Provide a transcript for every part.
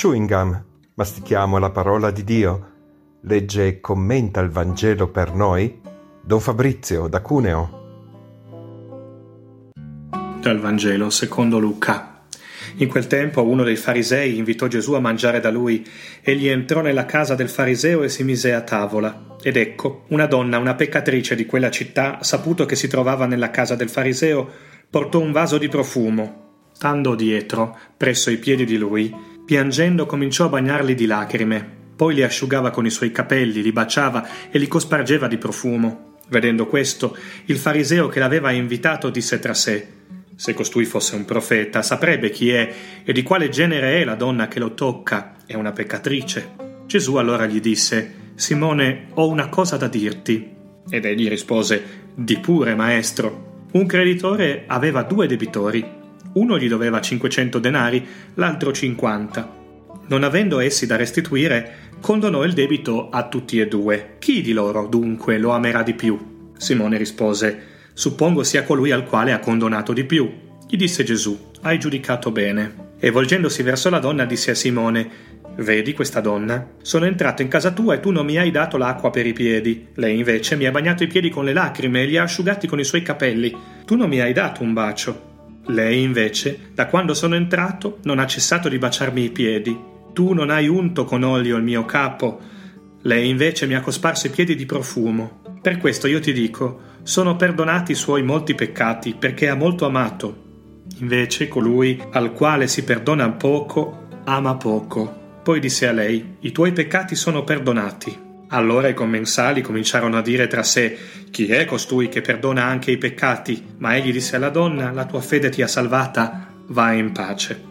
chewing gum, mastichiamo la parola di Dio. Legge e commenta il Vangelo per noi Don Fabrizio da Cuneo. Dal Vangelo secondo Luca. In quel tempo uno dei farisei invitò Gesù a mangiare da lui. Egli entrò nella casa del fariseo e si mise a tavola. Ed ecco, una donna, una peccatrice di quella città, saputo che si trovava nella casa del fariseo, portò un vaso di profumo. Stando dietro, presso i piedi di lui, piangendo cominciò a bagnarli di lacrime. Poi li asciugava con i suoi capelli, li baciava e li cospargeva di profumo. Vedendo questo, il fariseo che l'aveva invitato disse tra sé Se costui fosse un profeta, saprebbe chi è e di quale genere è la donna che lo tocca. È una peccatrice. Gesù allora gli disse Simone, ho una cosa da dirti. Ed egli rispose Di pure, maestro. Un creditore aveva due debitori. Uno gli doveva 500 denari, l'altro 50. Non avendo essi da restituire, condonò il debito a tutti e due. Chi di loro, dunque, lo amerà di più? Simone rispose: Suppongo sia colui al quale ha condonato di più. Gli disse Gesù: Hai giudicato bene. E volgendosi verso la donna disse a Simone: Vedi questa donna? Sono entrato in casa tua e tu non mi hai dato l'acqua per i piedi. Lei invece mi ha bagnato i piedi con le lacrime e li ha asciugati con i suoi capelli. Tu non mi hai dato un bacio. Lei invece, da quando sono entrato, non ha cessato di baciarmi i piedi. Tu non hai unto con olio il mio capo. Lei invece mi ha cosparso i piedi di profumo. Per questo io ti dico, sono perdonati i suoi molti peccati, perché ha molto amato. Invece colui al quale si perdona poco, ama poco. Poi disse a lei, i tuoi peccati sono perdonati. Allora i commensali cominciarono a dire tra sé Chi è costui che perdona anche i peccati? Ma egli disse alla donna La tua fede ti ha salvata, vai in pace.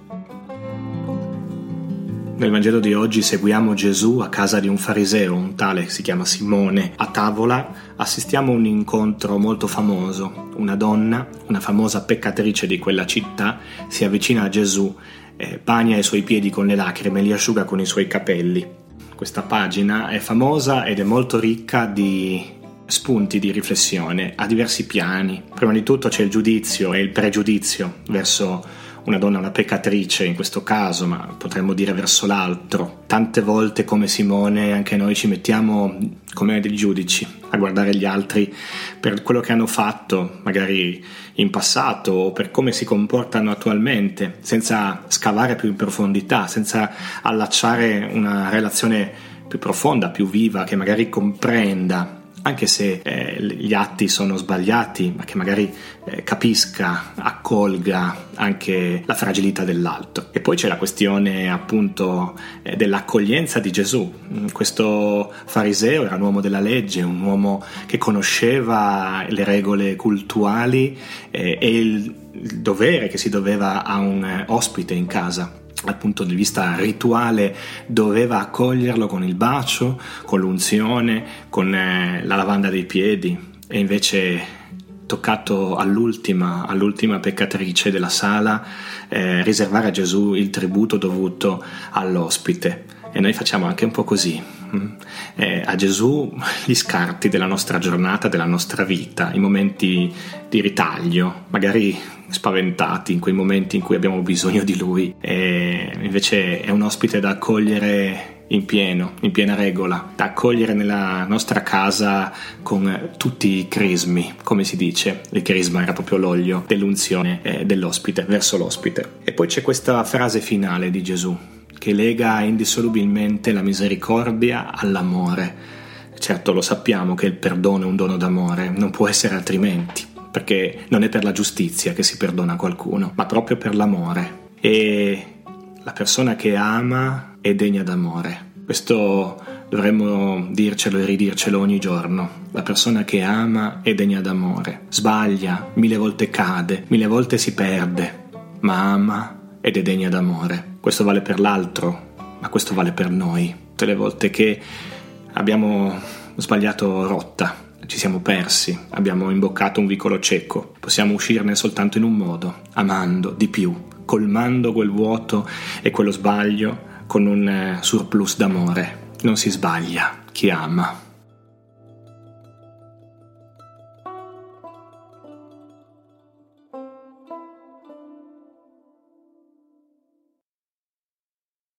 Nel Vangelo di oggi seguiamo Gesù a casa di un fariseo, un tale si chiama Simone. A tavola assistiamo a un incontro molto famoso. Una donna, una famosa peccatrice di quella città, si avvicina a Gesù, eh, bagna i suoi piedi con le lacrime e li asciuga con i suoi capelli questa pagina è famosa ed è molto ricca di spunti di riflessione a diversi piani. Prima di tutto c'è il giudizio e il pregiudizio verso una donna, una peccatrice in questo caso, ma potremmo dire verso l'altro. Tante volte come Simone anche noi ci mettiamo come dei giudici a guardare gli altri per quello che hanno fatto, magari in passato o per come si comportano attualmente, senza scavare più in profondità, senza allacciare una relazione più profonda, più viva, che magari comprenda anche se eh, gli atti sono sbagliati, ma che magari eh, capisca, accolga anche la fragilità dell'altro. E poi c'è la questione appunto eh, dell'accoglienza di Gesù. Mm, questo fariseo era un uomo della legge, un uomo che conosceva le regole cultuali eh, e il, il dovere che si doveva a un eh, ospite in casa dal punto di vista rituale doveva accoglierlo con il bacio, con l'unzione, con eh, la lavanda dei piedi e invece toccato all'ultima, all'ultima peccatrice della sala eh, riservare a Gesù il tributo dovuto all'ospite e noi facciamo anche un po' così mm. eh, a Gesù gli scarti della nostra giornata, della nostra vita, i momenti di ritaglio, magari spaventati in quei momenti in cui abbiamo bisogno di lui e invece è un ospite da accogliere in pieno, in piena regola, da accogliere nella nostra casa con tutti i crismi, come si dice. Il crisma era proprio l'olio dell'unzione eh, dell'ospite verso l'ospite. E poi c'è questa frase finale di Gesù che lega indissolubilmente la misericordia all'amore. Certo lo sappiamo che il perdono è un dono d'amore, non può essere altrimenti perché non è per la giustizia che si perdona qualcuno, ma proprio per l'amore. E la persona che ama è degna d'amore. Questo dovremmo dircelo e ridircelo ogni giorno. La persona che ama è degna d'amore. Sbaglia, mille volte cade, mille volte si perde, ma ama ed è degna d'amore. Questo vale per l'altro, ma questo vale per noi. Tutte le volte che abbiamo sbagliato rotta, ci siamo persi, abbiamo imboccato un vicolo cieco. Possiamo uscirne soltanto in un modo, amando di più, colmando quel vuoto e quello sbaglio con un eh, surplus d'amore. Non si sbaglia chi ama.